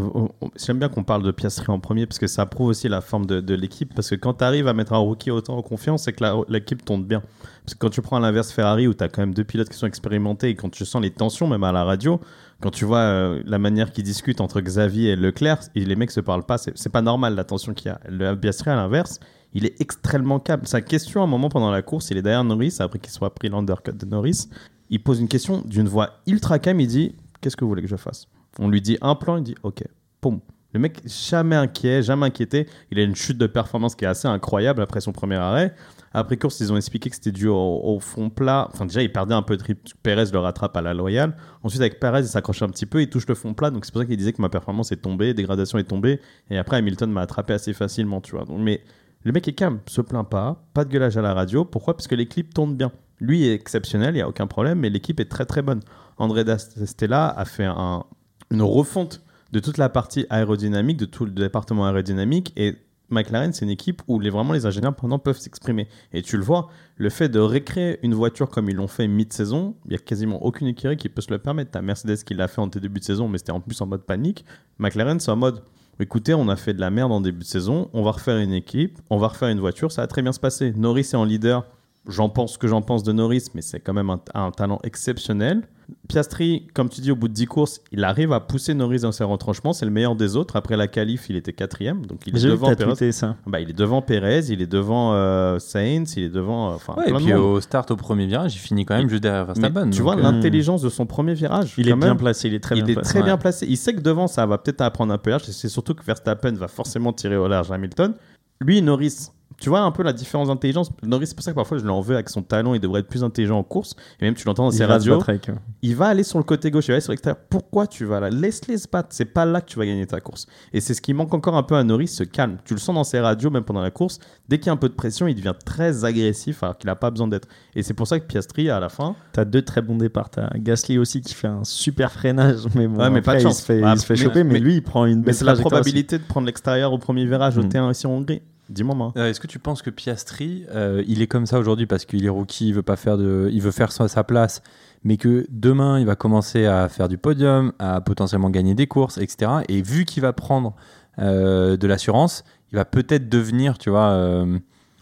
J'aime bien qu'on parle de Piastri en premier parce que ça prouve aussi la forme de, l'équipe. Parce que quand tu arrives à mettre un rookie autant en confiance, c'est que l'équipe tourne bien. Parce que quand tu prends à l'inverse Ferrari où tu as quand même deux pilotes qui sont expérimentés et quand tu sens les tensions, même à la radio, quand tu vois euh, la manière qu'ils discutent entre Xavier et Leclerc, et les mecs se parlent pas, c'est pas normal la tension qu'il y a. Le Piastri à l'inverse, il est extrêmement calme. Sa question à un moment pendant la course, il est derrière Norris après qu'il soit pris l'undercut de Norris. Il pose une question d'une voix ultra calme. Il dit Qu'est-ce que vous voulez que je fasse? On lui dit un plan, il dit OK. Poum. Le mec, jamais inquiet, jamais inquiété. Il a une chute de performance qui est assez incroyable après son premier arrêt. Après course, ils ont expliqué que c'était dû au, fond plat. Enfin, déjà, il perdait un peu de trip. Pérez le rattrape à la loyale. Ensuite, avec Pérez, il s'accroche un petit peu, il touche le fond plat. Donc, c'est pour ça qu'il disait que ma performance est tombée, dégradation est tombée. Et après, Hamilton m'a attrapé assez facilement, tu vois. Donc, mais le mec est calme, se plaint pas, pas de gueulage à la radio. Pourquoi? Parce que les clips tournent bien. Lui est exceptionnel, il n'y a aucun problème, mais l'équipe est très très bonne. André Stella a fait un- une refonte de toute la partie aérodynamique, de tout le département aérodynamique. Et McLaren, c'est une équipe où les, vraiment les ingénieurs pendant peuvent s'exprimer. Et tu le vois, le fait de récréer une voiture comme ils l'ont fait mid-saison, il n'y a quasiment aucune écurie qui peut se le permettre. T'as Mercedes qui l'a fait en début de saison, mais c'était en plus en mode panique. McLaren, c'est en mode écoutez, on a fait de la merde en début de saison, on va refaire une équipe, on va refaire une voiture, ça va très bien se passer. Norris est en leader. J'en pense ce que j'en pense de Norris, mais c'est quand même un, un talent exceptionnel. Piastri, comme tu dis, au bout de 10 courses, il arrive à pousser Norris dans ses retranchements. C'est le meilleur des autres. Après la qualif, il était quatrième. Donc il est devant tweeté ça. Bah, il est devant Perez, il est devant euh, Sainz, il est devant. euh, Enfin, Ouais, et puis monde. au start au premier virage il finit quand même juste derrière Verstappen tu donc, vois euh, l'intelligence de son premier virage. Il est bien placé, il est très il bien est placé. très ouais. bien placé. Il sait que devant, ça va peut-être apprendre un peu large. et C'est surtout que Verstappen va forcément tirer au large Hamilton. Lui, Norris, tu vois un peu la différence d'intelligence. Norris, c'est pour ça que parfois je l'en veux avec son talent. Il devrait être plus intelligent en course. Et même tu l'entends dans Il ses radios. Il va aller sur le côté gauche, il va aller sur l'extérieur. Pourquoi tu vas là? Laisse-les se battre. C'est pas là que tu vas gagner ta course. Et c'est ce qui manque encore un peu à Norris, ce calme. Tu le sens dans ses radios, même pendant la course. Dès qu'il y a un peu de pression, il devient très agressif alors qu'il n'a pas besoin d'être. Et c'est pour ça que Piastri, à la fin, T'as deux très bons départs. T'as Gasly aussi qui fait un super freinage, mais bon, Ouais, mais pas de il chance. se fait, Ah, il se fait mais- choper, mais, mais- lui, il prend une Mais c'est la probabilité de prendre l'extérieur au premier virage au Mm. T1 ici en Hongrie. Dis-moi, moi. Euh, Est-ce que tu penses que Piastri, euh, il est comme ça aujourd'hui parce qu'il est rookie, il veut pas faire de, il veut faire sa, place, mais que demain il va commencer à faire du podium, à potentiellement gagner des courses, etc. Et vu qu'il va prendre euh, de l'assurance, il va peut-être devenir, tu vois.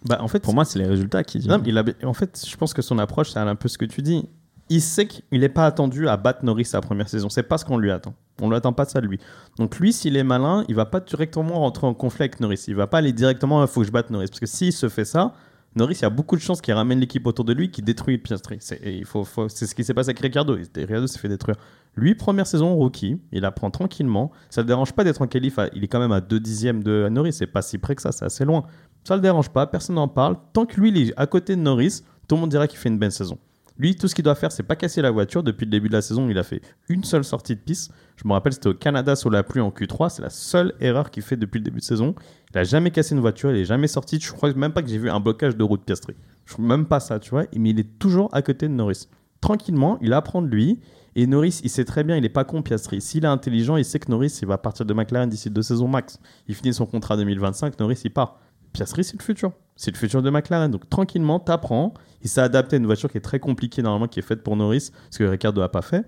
Bah, en fait, Pour moi, c'est les résultats qui. Non, il a, en fait, je pense que son approche, c'est un peu ce que tu dis. Il sait qu'il n'est pas attendu à battre Norris sa première saison. C'est pas ce qu'on lui attend. On lui attend pas ça de lui. Donc lui, s'il est malin, il va pas directement rentrer en conflit avec Norris. Il va pas aller directement, il faut que je batte Norris. Parce que s'il se fait ça, Norris, il y a beaucoup de chances qu'il ramène l'équipe autour de lui, qui détruit Piastri. C'est faut, c'est ce qui s'est passé avec Ricardo. Ricardo s'est fait détruire. Lui, première saison rookie, il apprend tranquillement. Ça ne le dérange pas d'être en qualif. Il est quand même à 2 dixièmes de Norris. C'est pas si près que ça, c'est assez loin. Ça le dérange pas, personne n'en parle. Tant que lui, est à côté de Norris, tout le monde dirait qu'il fait une belle saison. Lui, tout ce qu'il doit faire, c'est pas casser la voiture. Depuis le début de la saison, il a fait une seule sortie de piste. Je me rappelle, c'était au Canada sous la pluie en Q3. C'est la seule erreur qu'il fait depuis le début de saison. Il a jamais cassé une voiture, il est jamais sorti. Je crois même pas que j'ai vu un blocage de route Piastri. Je crois même pas ça, tu vois. Mais il est toujours à côté de Norris. Tranquillement, il apprend de lui. Et Norris, il sait très bien, il est pas con Piastri. S'il est intelligent, il sait que Norris, il va partir de McLaren d'ici deux saisons max. Il finit son contrat 2025, Norris, il part. Piastri, c'est le futur. C'est le futur de McLaren. Donc tranquillement, t'apprends. Il s'est adapté à une voiture qui est très compliquée normalement, qui est faite pour Norris, ce que Ricardo a pas fait.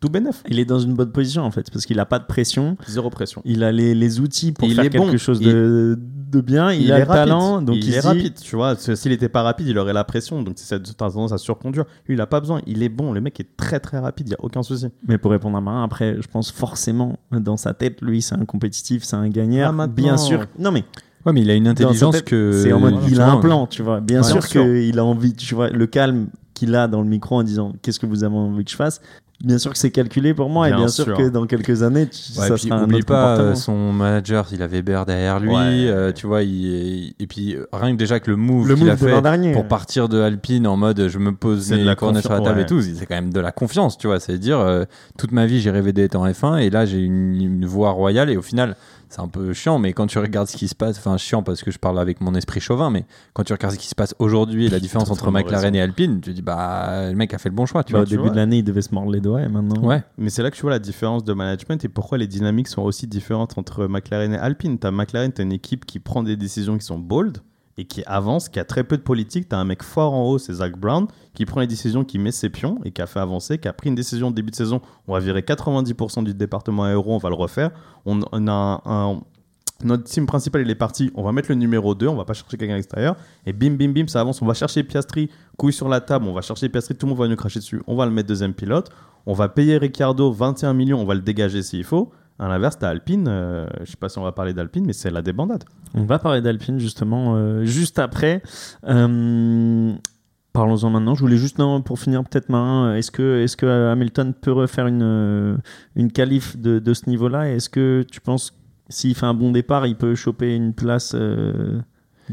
Tout bénef. Il est dans une bonne position en fait, parce qu'il a pas de pression. Zéro pression. Il a les, les outils pour il faire est quelque bon. chose de, de bien. Il, il a est le rapide. talent, donc il, il, est dit- rapide, tu vois. S'il était pas rapide, il aurait la pression, donc c'est tendance à surconduire. Lui, il a pas besoin. Il est bon. Le mec est très très rapide. Il y a aucun souci. Mais pour répondre à Marin, après, je pense forcément dans sa tête, lui, c'est un compétitif, c'est un gagneur. Ah, bien sûr. Non mais Ouais, mais il a une intelligence tête, que. c'est en mode, il a un plan, tu vois. Bien Ouais, sûr qu'il a envie, tu vois, le calme qu'il a dans le micro en disant, qu'est-ce que vous avez envie que je fasse? Bien sûr que c'est calculé pour moi, et Bien sûr, sûr. que dans quelques années, tu- Ouais, ça puis sera un oublie autre pas euh, comportement. son manager, il avait Weber derrière lui, Ouais. euh, tu vois, il, et puis euh, rien que déjà que le move Le qu'il move a fait dernier. pour partir de Alpine en mode je me pose C'est de mes la coordonnées sur la confiance, table et tout, c'est quand même de la confiance, tu vois, c'est dire euh, toute ma vie j'ai rêvé d'être en F1 et là j'ai une, une voie royale et au final c'est un peu chiant, mais quand tu regardes ce qui se passe, enfin chiant parce que je parle avec mon esprit chauvin, mais quand tu regardes ce qui se passe aujourd'hui et la différence entre McLaren raison. et Alpine, tu dis bah le mec a fait le bon choix, tu Bah, vois. au début vois. de l'année, il devait se mordre les doigts, et maintenant. Ouais. Mais c'est là que tu vois la différence de management et pourquoi les dynamiques sont aussi différentes entre McLaren et Alpine. T'as McLaren, t'as une équipe qui prend des décisions qui sont bold et qui avance, qui a très peu de politique. T'as un mec fort en haut, c'est Zach Brown, qui prend les décisions, qui met ses pions et qui a fait avancer, qui a pris une décision au début de saison. On va virer 90% du département aéro, on va le refaire. On, a un- notre team principal, il est parti. On va mettre le numéro 2, on va pas chercher quelqu'un à l'extérieur. Et bim, bim, bim, ça avance. On va chercher Piastri, couille sur la table, on va chercher Piastri, tout le monde va nous cracher dessus. On va le mettre deuxième pilote. On va payer Ricardo 21 millions, on va le dégager s'il faut. À l'inverse, t'as Alpine, euh, je sais pas si on va parler d'Alpine, mais c'est la débandade. On va parler d'Alpine justement euh, juste après. Euh, Parlons-en maintenant. Je voulais juste, pour finir, peut-être Marin, est-ce que, Hamilton peut refaire une, euh, une qualif de, de ce niveau-là? Est-ce que tu penses, s'il fait un bon départ, il peut choper une place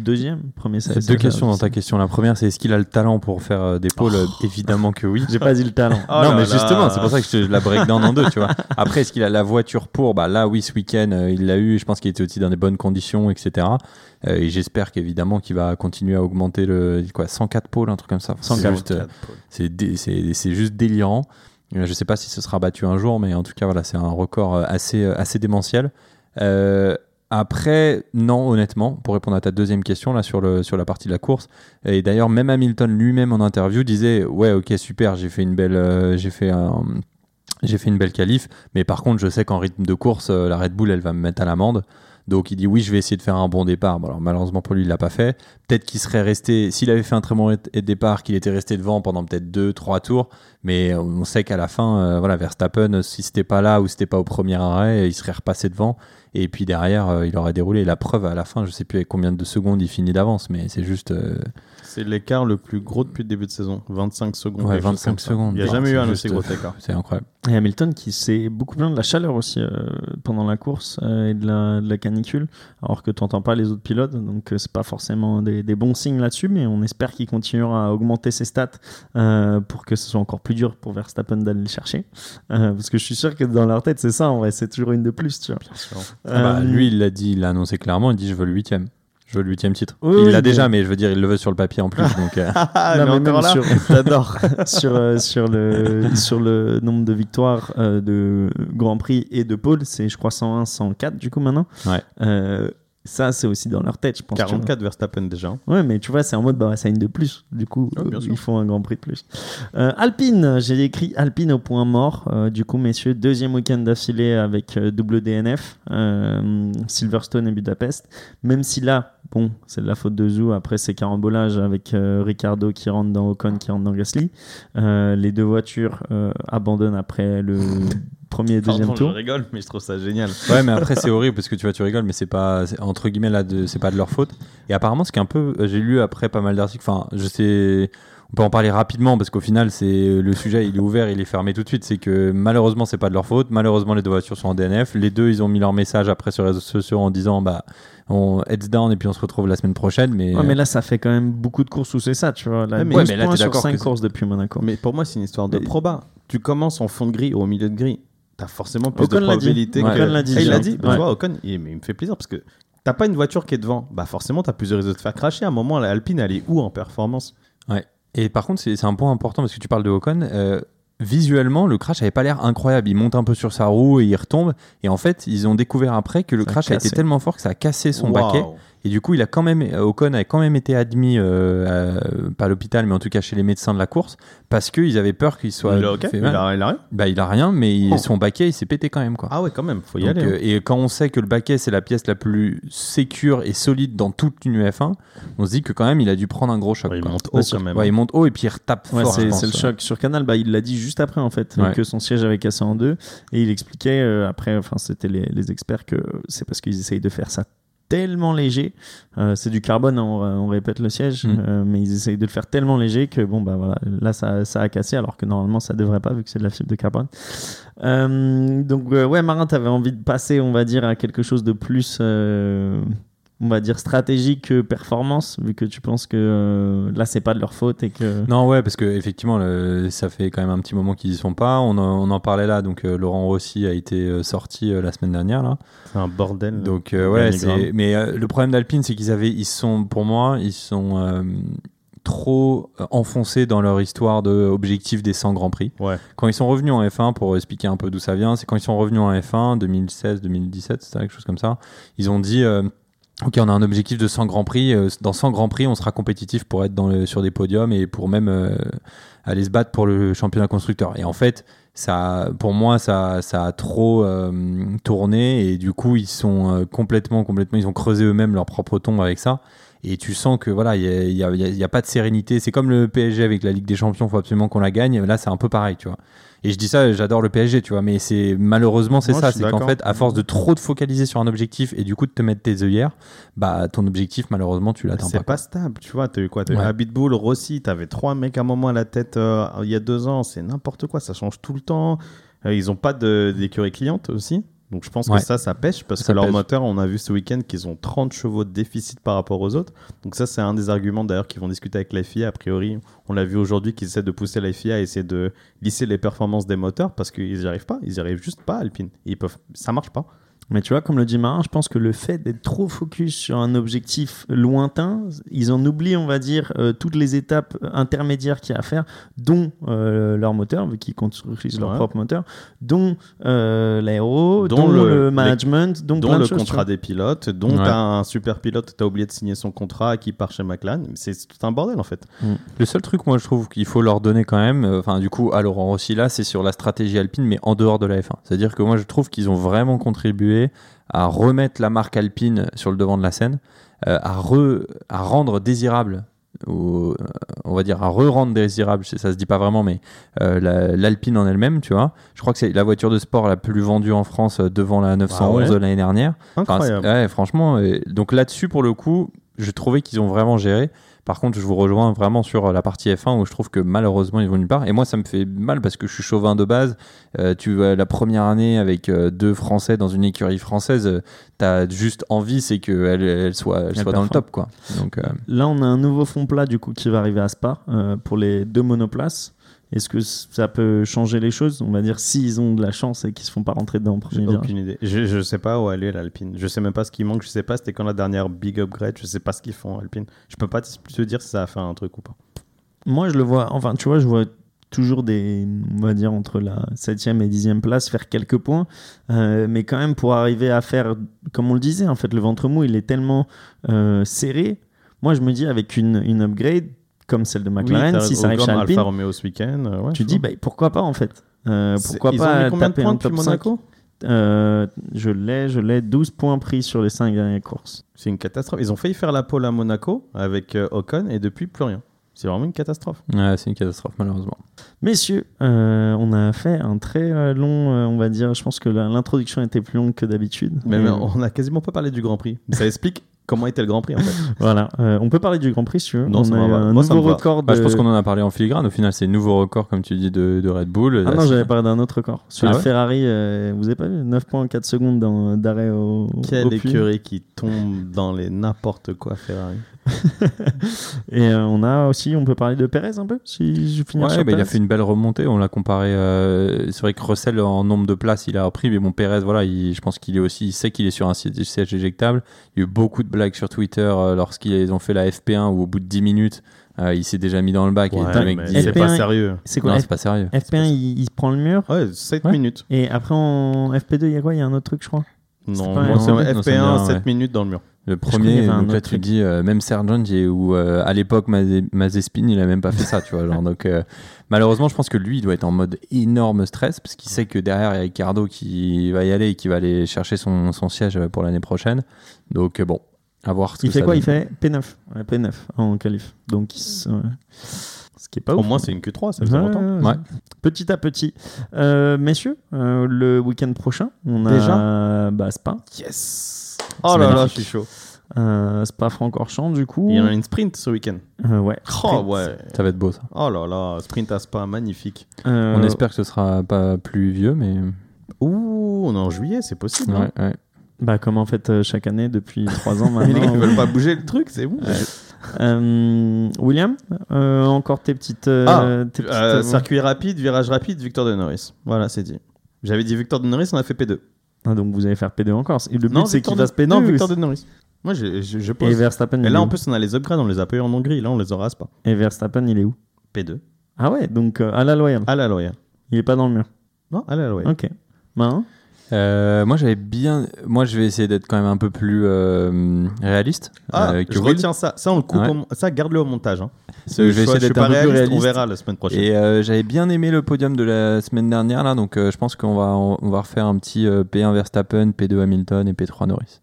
deuxième Premier, ça- Deux ça- questions dans ta question. La première, c'est est-ce qu'il a le talent pour faire euh, des pôles? Évidemment que oui. J'ai pas dit le talent. Oh non, là mais là. justement, c'est pour ça que je la break down en deux, tu vois. Après, est-ce qu'il a la voiture pour? Bah là, oui, ce week-end, euh, il l'a eu. Je pense qu'il était aussi dans des bonnes conditions, etc. Euh, et j'espère qu'évidemment qu'il va continuer à augmenter le quoi 104 pôles, un truc comme ça. C'est 104. juste, euh, dé- juste délirant. Je sais pas si ce sera battu un jour, mais en tout cas, voilà, c'est un record assez assez démentiel. Euh, après, non, honnêtement, pour répondre à ta deuxième question là sur le sur la partie de la course. Et d'ailleurs, même Hamilton lui-même en interview disait, ouais, ok, super, j'ai fait une belle, euh, j'ai fait j'ai fait une belle qualif, mais par contre, je sais qu'en rythme de course, euh, la Red Bull, elle va me mettre à l'amende. Donc il dit oui, je vais essayer de faire un bon départ. Malheureusement pour lui, il l'a pas fait. Peut-être qu'il serait resté, s'il avait fait un très bon départ, qu'il était resté devant pendant peut-être deux, trois tours. Mais on sait qu'à la fin, euh, voilà, Verstappen, si c'était pas là ou c'était pas au premier arrêt, il serait repassé devant. Et puis derrière, euh, il aurait déroulé. La preuve, à la fin, je sais plus avec combien de secondes il finit d'avance, mais c'est juste. C'est l'écart le plus gros depuis le début de saison. 25 secondes. Ouais, quelque chose 25 comme ça. secondes. Il n'y a jamais eu un aussi gros écart. c'est incroyable. Et Hamilton qui s'est beaucoup plaint de la chaleur aussi euh, pendant la course euh, et de la, de la canicule, alors que tu n'entends pas les autres pilotes, donc euh, c'est pas forcément des, des bons signes là-dessus, mais on espère qu'il continuera à augmenter ses stats euh, pour que ce soit encore plus dur pour Verstappen d'aller le chercher, Euh, parce que je suis sûr que dans leur tête c'est ça, en vrai, c'est toujours une de plus, tu vois. Ah bah, lui, il l'a dit, il l'a annoncé clairement. Il dit Je veux le huitième. Je veux le huitième titre. Oui, il oui, l'a déjà, mais je veux dire, il le veut sur le papier en plus. donc, euh, Ah, Non, mais même sur, J'adore. sur, euh, sur, le, sur le nombre de victoires euh, de Grand Prix et de pôle, c'est je crois 101, 104 du coup maintenant. Ouais. Ça, c'est aussi dans leur tête, je pense. tu vois. 44 Verstappen déjà. Ouais, mais tu vois, c'est en mode, bah, c'est une de plus. Du coup, euh, ils font un grand prix de plus. Euh, Alpine, j'ai écrit Alpine au point mort. Euh, du coup, messieurs, deuxième week-end d'affilée avec double DNF, Silverstone et Budapest. Même si là, bon, c'est de la faute de Zou. Après, c'est carambolage avec Ricardo qui rentre dans Ocon, qui rentre dans Gasly. Les deux voitures abandonnent après le premier et deuxième Pardon, tour. je rigole, mais je trouve ça génial. Ouais, mais après c'est horrible parce que tu vois, tu rigoles, mais c'est pas entre guillemets là, c'est pas de leur faute. Et apparemment, ce qui est un peu, euh, j'ai lu après pas mal d'articles. Enfin, je sais, on peut en parler rapidement parce qu'au final, c'est le sujet, il est ouvert, il est fermé tout de suite. C'est que malheureusement, c'est pas de leur faute. Malheureusement, les deux voitures sont en DNF. Les deux, ils ont mis leur message après sur les réseaux sociaux en disant, bah, on heads down et puis on se retrouve la semaine prochaine. Mais, Ouais, mais là, ça fait quand même beaucoup de courses où c'est ça, tu vois. Là, Ouais, mais- 12 Ouais, mais là, t'es sur d'accord 5 que- courses depuis Monaco. Mais pour moi, c'est une histoire de Mais- proba. Tu commences en fond de grille ou au milieu de grille, t'as forcément plus Ocon de probabilité Ouais. que. Ocon l'a dit Ah, il l'a déjà. dit. Ouais. Tu vois, Ocon, il, me fait plaisir parce que t'as pas une voiture qui est devant. Bah forcément, t'as plus de de te faire cracher. À un moment, la Alpine, elle est où en performance? Et par contre, c'est un point important parce que tu parles de Ocon. euh, visuellement, le crash avait pas l'air incroyable. Il monte un peu sur sa roue et il retombe. Et en fait, ils ont découvert après que le Ça crash a, été tellement fort que ça a cassé son baquet. Et du coup, il a quand même, Ocon a quand même été admis, euh, à- pas à l'hôpital, mais en tout cas chez les médecins de la course, parce qu'ils avaient peur qu'il soit il a, ok fait il, mal. a, il a rien Bah, il a rien, mais il- Oh. son baquet, il s'est pété quand même, quoi. Ah ouais, quand même, faut y Donc, aller. hein. euh, et quand on sait que le baquet c'est la pièce la plus sécure et solide dans toute une UF1, on se dit que quand même il a dû prendre un gros choc. Ouais, il quoi. monte haut quand même. Ouais, il monte haut et puis il retape Ouais, fort. c'est le ouais. choc sur Canal. Bah, il l'a dit juste après en fait Ouais. que son siège avait cassé en deux et il expliquait euh, après, enfin c'était les, les experts que c'est parce qu'ils essayent de faire ça tellement léger. Euh, c'est du carbone, hein, on, on répète le siège, Mm. euh, mais ils essayent de le faire tellement léger que bon bah voilà, là ça, ça a cassé alors que normalement ça devrait pas vu que c'est de la fibre de carbone. Euh, donc ouais, Marin, t'avais envie de passer, on va dire, à quelque chose de plus. On va dire stratégique que performance, vu que tu penses que euh, là c'est pas de leur faute et que. Non, ouais, parce que effectivement, le- ça fait quand même un petit moment qu'ils y sont pas. On en, on en parlait là, donc euh, Laurent Rossi a été euh, sorti euh, la semaine dernière là. C'est un bordel. Donc euh, ouais, c'est. Mais euh, le problème d'Alpine, c'est qu'ils avaient, ils sont, pour moi, ils sont euh, trop enfoncés dans leur histoire de objectif des 100 grands prix. Ouais. Quand ils sont revenus en F1, pour expliquer un peu d'où ça vient, c'est quand ils sont revenus en F1 2016, 2017, c'était quelque chose comme ça. Ils ont dit. Ok, on a un objectif de 100 grands prix. euh, Dans 100 grands prix, on sera compétitif pour être sur des podiums et pour même euh, aller se battre pour le championnat constructeur. Et en fait, ça, pour moi, ça, ça a trop euh, tourné et du coup, ils sont complètement, complètement, ils ont creusé eux-mêmes leur propre tombe avec ça. Et tu sens que voilà, il y a, il il il pas de sérénité. C'est comme le PSG avec la Ligue des Champions, faut absolument qu'on la gagne. Là, c'est un peu pareil, tu vois. Et je dis ça, j'adore le PSG, tu vois, mais c'est malheureusement c'est ça, c'est qu'en fait, à force de trop te focaliser sur un objectif et du coup de te mettre tes œillères, bah ton objectif malheureusement tu l'atteins C'est pas. pas stable, tu vois. T'as eu quoi? T'as eu Ouais. Habitbull, Rossi, t'avais trois mecs à un moment à la tête euh, il y a deux ans. C'est n'importe quoi, ça change tout le temps. Euh, ils ont pas de- d'écurie cliente aussi. Donc je pense Ouais. que ça, ça pêche parce Ça que leur pêche. moteur, on a vu ce week-end qu'ils ont 30 chevaux de déficit par rapport aux autres. Donc ça, c'est un des arguments d'ailleurs qu'ils vont discuter avec la FIA. A priori, on l'a vu aujourd'hui qu'ils essaient de pousser la FIA à essayer de lisser les performances des moteurs parce qu'ils n'y arrivent pas. Ils n'y arrivent juste pas, Alpine. Ils peuvent... Ça marche pas. Mais tu vois, comme le dit Marin, je pense que le fait d'être trop focus sur un objectif lointain, ils en oublient, on va dire, euh, toutes les étapes intermédiaires qu'il y a à faire, dont euh, leur moteur, vu qu'ils construisent leur Ouais. propre moteur, dont euh, l'aéro, Dont dont, le- le, les- management, dont, dont plein de le choses, tu contrat des pilotes, dont Ouais. un super pilote, t'as oublié de signer son contrat et qui part chez McLaren. C'est tout un bordel en fait. Le seul truc moi je trouve qu'il faut leur donner quand même, euh, enfin du coup à Laurent Rossi là, c'est sur la stratégie alpine mais en dehors de la F1. C'est-à-dire que moi je trouve qu'ils ont vraiment contribué à remettre la marque alpine sur le devant de la scène, euh, à, re- à rendre désirable ou euh, on va dire à re-rendre désirable, ça se dit pas vraiment, mais euh, la- l'Alpine en elle-même, tu vois. Je crois que c'est la voiture de sport la plus vendue en France devant la 911 Ah ouais l'année dernière. Incroyable. ouais, franchement. euh, donc là-dessus, pour le coup, je trouvais qu'ils ont vraiment géré. Par contre, je vous rejoins vraiment sur euh, la partie F1 où je trouve que malheureusement ils vont nulle part. Et moi, ça me fait mal parce que je suis chauvin de base. Euh, tu vois, la première année avec euh, deux Français dans une écurie française, euh, t'as juste envie, c'est qu'elle elle soit, elle Elle soit dans le top, quoi. Donc, Là, on a un nouveau fond plat du coup qui va arriver à Spa pour les deux monoplaces. Est-ce que ça peut changer les choses? On va dire s'ils ont de la chance et qu'ils se font pas rentrer dedans en premier virage. aucune idée. Je, je sais pas où aller l'Alpine. Je sais même pas ce qui manque. Je sais pas c'était quand la dernière big upgrade. Je sais pas ce qu'ils font Alpine. Je peux pas te te dire si ça a fait un truc ou pas. Moi, je le vois. Enfin, tu vois, je vois toujours des, on va dire, entre la 7e et 10e place, faire quelques points. Euh, mais quand même, pour arriver à faire, comme on le disait, en fait, le ventre mou, il est tellement euh, serré. Moi, je me dis, avec une, une upgrade comme celle de McLaren, Oui, si ça arrive chez Alfa Romeo ce week-end. euh, ouais, tu dis, bah, pourquoi pas, en fait Euh, Pourquoi ils ont pas mis combien de taper points un depuis top 5 Monaco Euh, Je l'ai, je l'ai, 12 points pris sur les 5 dernières courses. C'est une catastrophe. Ils ont failli faire la pole à Monaco avec euh, Ocon et depuis plus rien. C'est vraiment une catastrophe. Ouais, c'est une catastrophe, malheureusement. Messieurs, euh, on a fait un très long, euh, on va dire, je pense que l'introduction était plus longue que d'habitude. Mais, mais on a quasiment pas parlé du Grand Prix. Ça explique comment était le Grand Prix en fait. Voilà, Euh, on peut parler du Grand Prix si tu veux. Non, on ça a un Moi, nouveau record de... Bah, je pense qu'on en a parlé en filigrane. Au final, c'est le nouveau record, comme tu dis, de, de Red Bull. Ah Là, non, j'avais parlé d'un autre record. Sur Ah le ouais Ferrari, euh, vous avez pas vu 9.4 secondes dans- d'arrêt au, Quelle au écurie qui tombe dans les n'importe quoi Ferrari. Et euh, on a aussi, on peut parler de Perez un peu Si je finis Ouais, sur bah, il a fait une belle remontée. On l'a comparé. euh, c'est vrai que Russell, en nombre de places, il a repris. Mais bon, Perez, voilà, il- je pense qu'il est aussi. Il sait qu'il est sur un siège éjectable. Il y a eu beaucoup de blagues sur Twitter euh, lorsqu'ils ont fait la FP1 où au bout de 10 minutes, euh, il s'est déjà mis dans le bac. et Ouais, le mec mais dit c'est FP1, pas sérieux. C'est quoi Non, F- c'est pas sérieux. FP1, il, il se prend le mur. Ouais, 7 Ouais. minutes. Et après, en FP2, il y a quoi? Il y a un autre truc, je crois? Non, non, dit FP1, rien, 7 ouais. minutes dans le mur. Le premier, là autre tu dis, euh, même Sargent, j'ai- où euh, à l'époque Mazepin, il a même pas fait ça, tu vois. Genre, donc euh, malheureusement, je pense que lui, il doit être en mode énorme stress parce qu'il sait que derrière il y a Ricardo qui va y aller et qui va aller chercher son, son siège pour l'année prochaine. Donc euh, bon, à voir. Ce Il que fait ça quoi? Il donne. fait P9. Ouais, P9 en qualif. Donc, il se- ouais. ce qui est pas Au ouf. moins, c'est une Q3, ça Ouais, longtemps. ouais. Petit à petit. Euh, messieurs, euh, le week-end prochain, on a Déjà? Bah, Spa. Yes Oh là là, je suis chaud. Euh, Spa Francorchamps, du coup. Il y en a une sprint ce week-end. Euh, ouais. Oh ouais. Ça va être beau ça. Oh là là, sprint à Spa, magnifique. Euh, On espère que ce sera pas plus vieux, mais Ouh, on est en juillet, c'est possible. ouais, hein. ouais. Bah, comme en fait euh, chaque année depuis trois ans Mais les gars, maintenant. ils veulent pas bouger le truc, c'est bon. Euh, William, euh, encore tes petites. euh, Ah, tes petites, circuit rapide, virage rapide, Victor de Norris. Voilà, c'est dit. J'avais dit Victor de Norris, on a fait P2. Ah, donc vous allez faire P2 encore. Et le but c'est qu'il fasse P2. Non, Victor de Norris. Moi, je, je, je Et pose. Verstappen, Et il là, est en où plus, on a les upgrades, on les a payés en Hongrie. Là, on les aura pas. Et Verstappen, il est où? P2. Ah ouais, donc euh, à la loyale. À la loyale. Il est pas dans le mur. Non, à la loyale. Ok. Marin? Euh, moi j'avais bien. Moi je vais essayer d'être quand même un peu plus euh, réaliste. Ah, euh, que je Will. retiens ça. Ça, on le coupe. Ouais. au Ça, garde-le au montage. Hein. Je vais essayer d'être un peu plus réaliste. On verra la semaine prochaine. Et euh, j'avais bien aimé le podium de la semaine dernière là, donc euh, je pense qu'on va on va refaire un petit euh, P1 Verstappen, P2 Hamilton et P3 Norris.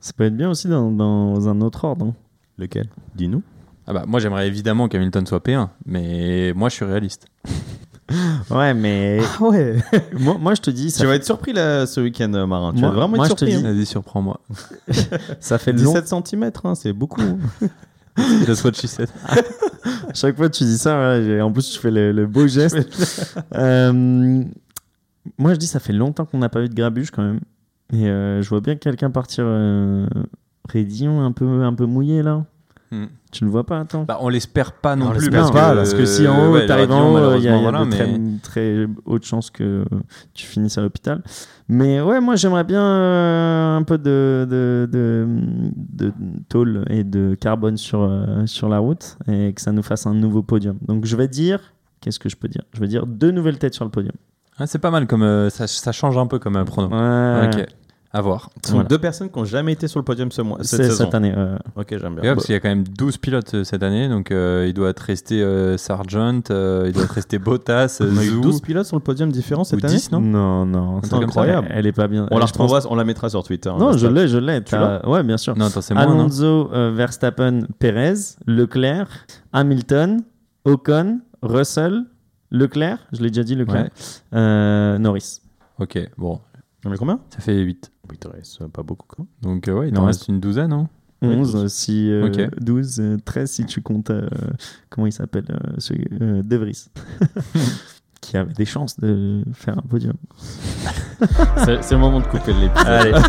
Ça peut être bien aussi dans, dans un autre ordre. hein. Lequel? Dis-nous. Ah bah moi j'aimerais évidemment qu'Hamilton soit P1, mais moi je suis réaliste. Ouais, mais Ah ouais. moi, moi je te dis, ça, tu vas être surpris là, ce week-end, euh, Marin. Tu Moi- vas vraiment moi, être je te surpris. dis- hein. Vas-y surprends-moi. ça fait long. 17 cm, c'est beaucoup. That's what she said. Chaque fois que tu dis ça, voilà, en plus tu fais le, le beau geste. Euh, moi je dis, ça fait longtemps qu'on n'a pas vu de grabuge quand même. Et euh, je vois bien quelqu'un partir euh, Raidillon un peu, un peu mouillé là. Hmm. Tu le vois pas, attends Bah on l'espère pas non On plus l'espère parce, pas, que, parce que si en haut ouais, t'arrives en haut, il y a, y a de très, très hautes chances que tu finisses à l'hôpital. Mais ouais, moi j'aimerais bien euh, un peu de, de, de, de tôle et de carbone sur, euh, sur la route et que ça nous fasse un nouveau podium. Donc je vais dire, qu'est-ce que je peux dire? Je vais dire deux nouvelles têtes sur le podium. Ah, c'est pas mal comme euh, ça, ça change un peu comme un pronom. Ouais. Ok, à voir. Ce sont Voilà. deux personnes qui n'ont jamais été sur le podium ce mois, cette saison. cette année. euh, Ok, j'aime Ouais, bien. parce qu'il y a quand même 12 pilotes euh, cette année, donc euh, il doit être resté euh, Sargent, euh, il doit être resté Bottas, On a eu Zou, 12 pilotes sur le podium différent cette ou année 10, non non, non, c'est ça. incroyable. Elle est pas bien. On la Je pense- on la mettra sur Twitter. hein, Non, je l'ai, je l'ai. Tu T'as- Ouais, bien sûr. Non, attends, c'est moi, non Alonso, euh, Verstappen, Perez, Leclerc, Hamilton, Ocon, Russell, Leclerc, je l'ai déjà dit, Leclerc, Ouais. euh, Norris. Ok, bon, On est combien? Ça fait 8. Il te reste pas beaucoup. Quoi. Donc euh, ouais, il en reste une douzaine, hein 11, douze. si, euh, Ok. 12, euh, 13 si tu comptes, euh, comment il s'appelle, euh, celui- euh, De Vries, qui avait des chances de faire un podium. C'est le moment de couper l'épisode.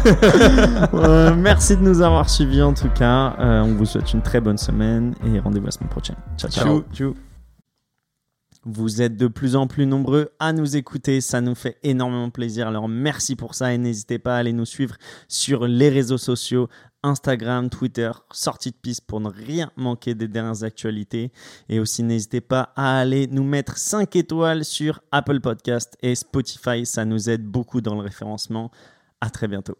Euh, merci de nous avoir suivis en tout cas. Euh, on vous souhaite une très bonne semaine et rendez-vous la semaine prochaine. Ciao, ciao. Ciao. Ciao. Vous êtes de plus en plus nombreux à nous écouter, ça nous fait énormément plaisir. Alors merci pour ça et n'hésitez pas à aller nous suivre sur les réseaux sociaux Instagram, Twitter, sortie de piste pour ne rien manquer des dernières actualités. Et aussi, n'hésitez pas à aller nous mettre 5 étoiles sur Apple Podcast et Spotify. Ça nous aide beaucoup dans le référencement. À très bientôt.